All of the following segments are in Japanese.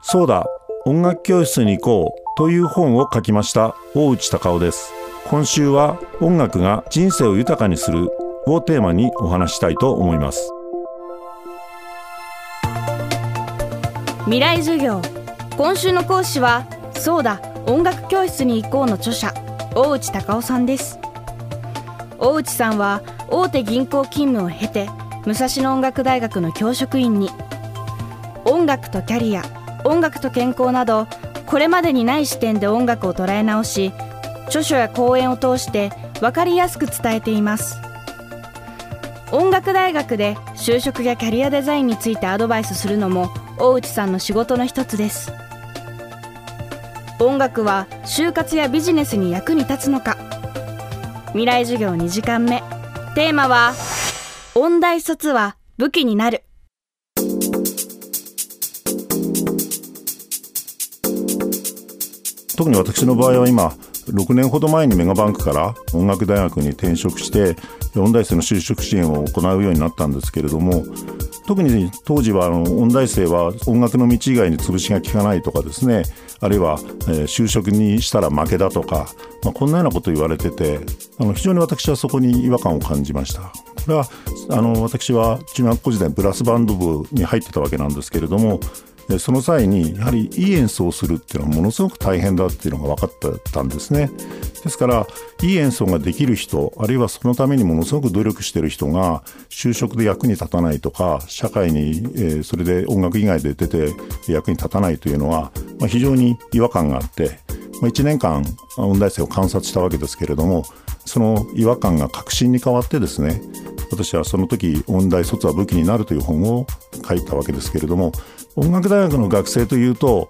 そうだ音楽教室に行こうという本を書きました大内隆夫です。今週は音楽が人生を豊かにするをテーマにお話したいと思います。未来授業。今週の講師はそうだ音楽教室に行こうの著者大内隆夫さんです。大内さんは大手銀行勤務を経て武蔵野音楽大学の教職員に。音楽とキャリア音楽と健康などこれまでにない視点で音楽を捉え直し著書や講演を通して分かりやすく伝えています。音楽大学で就職やキャリアデザインについてアドバイスするのも大内さんの仕事の一つです。音楽は就活やビジネスに役に立つのか。未来授業2時間目。テーマは音大卒は武器になる。特に私の場合は今6年ほど前にメガバンクから音楽大学に転職して音大生の就職支援を行うようになったんですけれども特に当時はあの音大生は音楽の道以外に潰しが効かないとかですねあるいは、え、就職にしたら負けだとか、まあ、こんなようなことを言われててあの非常に私はそこに違和感を感じました。これはあの私は中学校時代ブラスバンド部に入ってたわけなんですけれどもその際にやはりいい演奏をするっていうのはものすごく大変だっていうのが分かったんですね。ですからいい演奏ができる人あるいはそのためにものすごく努力してる人が就職で役に立たないとか社会に、えそれで音楽以外で出て役に立たないというのは、まあ、非常に違和感があって、まあ、1年間音大生を観察したわけですけれどもその違和感が確信に変わってですね私はその時音大卒は武器になるという本を書いたわけですけれども音楽大学の学生というと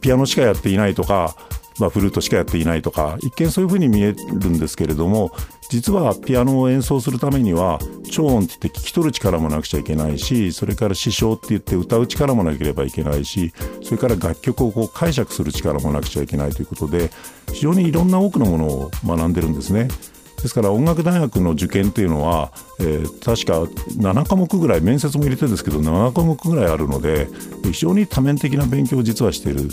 ピアノしかやっていないとか、まあ、フルートしかやっていないとか一見そういうふうに見えるんですけれども実はピアノを演奏するためには超音って言って聞き取る力もなくちゃいけないしそれから師匠って言って歌う力もなければいけないしそれから楽曲をこう解釈する力もなくちゃいけないということで非常にいろんな多くのものを学んでるんですね。ですから音楽大学の受験っていうのは、えー、確か7科目ぐらい面接も入れてですけど7科目ぐらいあるので非常に多面的な勉強を実はしている、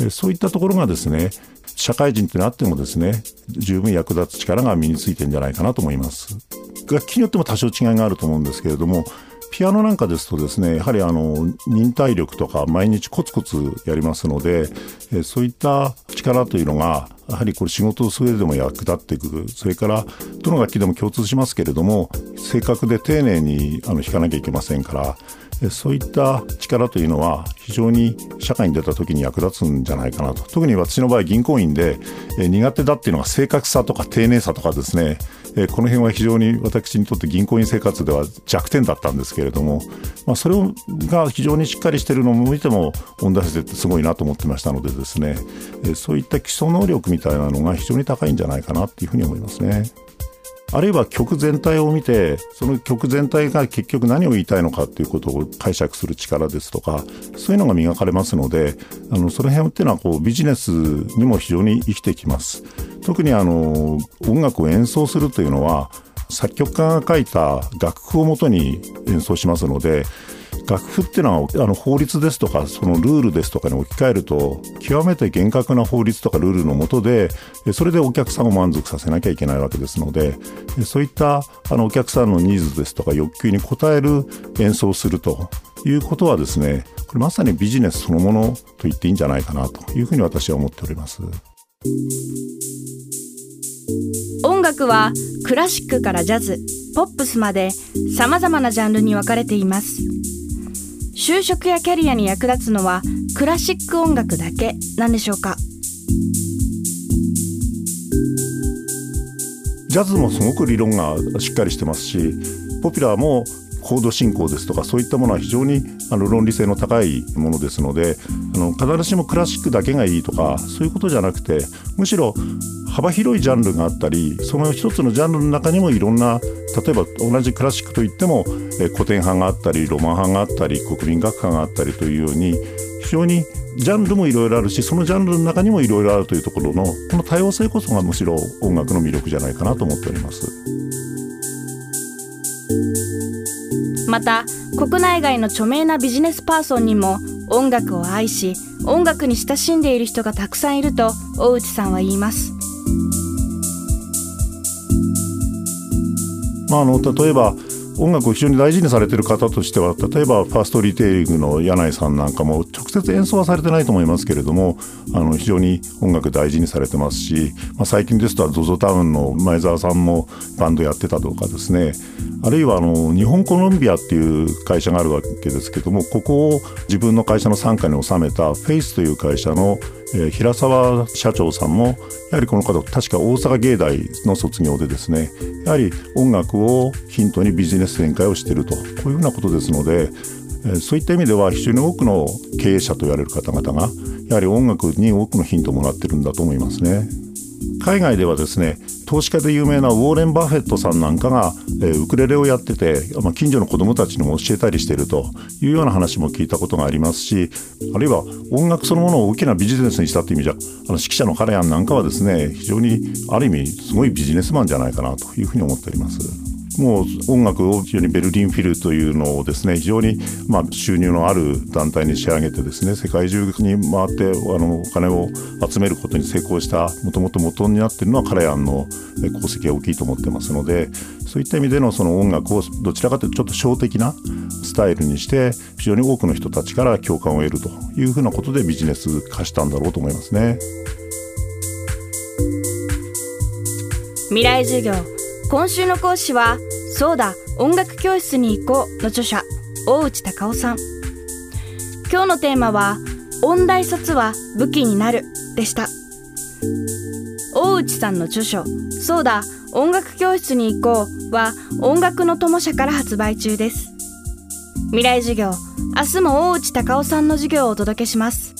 えー、そういったところがですね社会人ってなってもですね十分役立つ力が身についてるんじゃないかなと思います。楽器によっても多少違いがあると思うんですけれどもピアノなんかですとですねやはりあの忍耐力とか毎日コツコツやりますので、そういった力というのがやはりこれ仕事をする上でも役立っていくそれからどの楽器でも共通しますけれども正確で丁寧にあの弾かなきゃいけませんから。そういった力というのは非常に社会に出た時に役立つんじゃないかなと。特に私の場合銀行員で苦手だっていうのは正確さとか丁寧さとかですね。この辺は非常に私にとって銀行員生活では弱点だったんですけれども、まあ、それが非常にしっかりしているのを見ても恩田先生ってすごいなと思ってましたのでですね、えそういった基礎能力みたいなのが非常に高いんじゃないかなっていうふうに思いますね。あるいは曲全体を見てその曲全体が結局何を言いたいのかっていうことを解釈する力ですとかそういうのが磨かれますのであのその辺っていうのはこうビジネスにも非常に生きてきます。特にあの音楽を演奏するというのは作曲家が書いた楽譜をもとに演奏しますので楽譜っていうのはあの法律ですとかそのルールですとかに置き換えると極めて厳格な法律とかルールのもとでそれでお客さんを満足させなきゃいけないわけですのでそういったあのお客さんのニーズですとか欲求に応える演奏をするということはですねこれまさにビジネスそのものと言っていいんじゃないかなというふうに私は思っております。音楽はクラシックからジャズポップスまでさまざまなジャンルに分かれています就職やキャリアに役立つのはクラシック音楽だけなんでしょうか？ジャズもすごく理論がしっかりしてますしポピュラーもコード進行ですとかそういったものは非常にあの論理性の高いものですのであの必ずしもクラシックだけがいいとかそういうことじゃなくてむしろ幅広いジャンルがあったりその一つのジャンルの中にもいろんな例えば同じクラシックといっても、え古典派があったりロマン派があったり国民学科があったりというように非常にジャンルもいろいろあるしそのジャンルの中にもいろいろあるというところのこの多様性こそがむしろ音楽の魅力じゃないかなと思っております。また国内外の著名なビジネスパーソンにも音楽を愛し音楽に親しんでいる人がたくさんいると大内さんは言いますまあ、あの例えば音楽を非常に大事にされてる方としては例えばファーストリテイリングの柳井さんなんかも直接演奏はされてないと思いますけれどもあの非常に音楽大事にされてますし、まあ、最近ですと ZOZO タウンの前澤さんもバンドやってたとかですね。あるいはあの日本コロンビアっていう会社があるわけですけどもここを自分の会社の傘下に収めたフェイスという会社のえ、平沢社長さんもやはりこの方確か大阪芸大の卒業でですねやはり音楽をヒントにビジネス展開をしているとこういうふうなことですので、え、そういった意味では非常に多くの経営者と言われる方々がやはり音楽に多くのヒントをもらってるんだと思いますね。海外ではですね投資家で有名なウォーレン・バフェットさんなんかが、えー、ウクレレをやってて、まあ、近所の子どもたちにも教えたりしているというような話も聞いたことがありますしあるいは音楽そのものを大きなビジネスにしたという意味じゃあの指揮者のカレアンなんかはですね非常にある意味すごいビジネスマンじゃないかなというふうに思っております。もう音楽を非常にベルリンフィルというのをですね非常にまあ収入のある団体に仕上げてですね世界中に回ってあのお金を集めることに成功したもともと元になっているのはカレアンの功績が大きいと思ってますのでそういった意味でのその音楽をどちらかというとちょっと小的なスタイルにして非常に多くの人たちから共感を得るというふうなことでビジネス化したんだろうと思いますね。未来授業今週の講師はそうだ音楽教室に行こうの著者大内隆夫さん。今日のテーマは音大卒は武器になるでした。大内さんの著書そうだ音楽教室に行こうは音楽の友社から発売中です。未来授業明日も大内隆夫さんの授業をお届けします。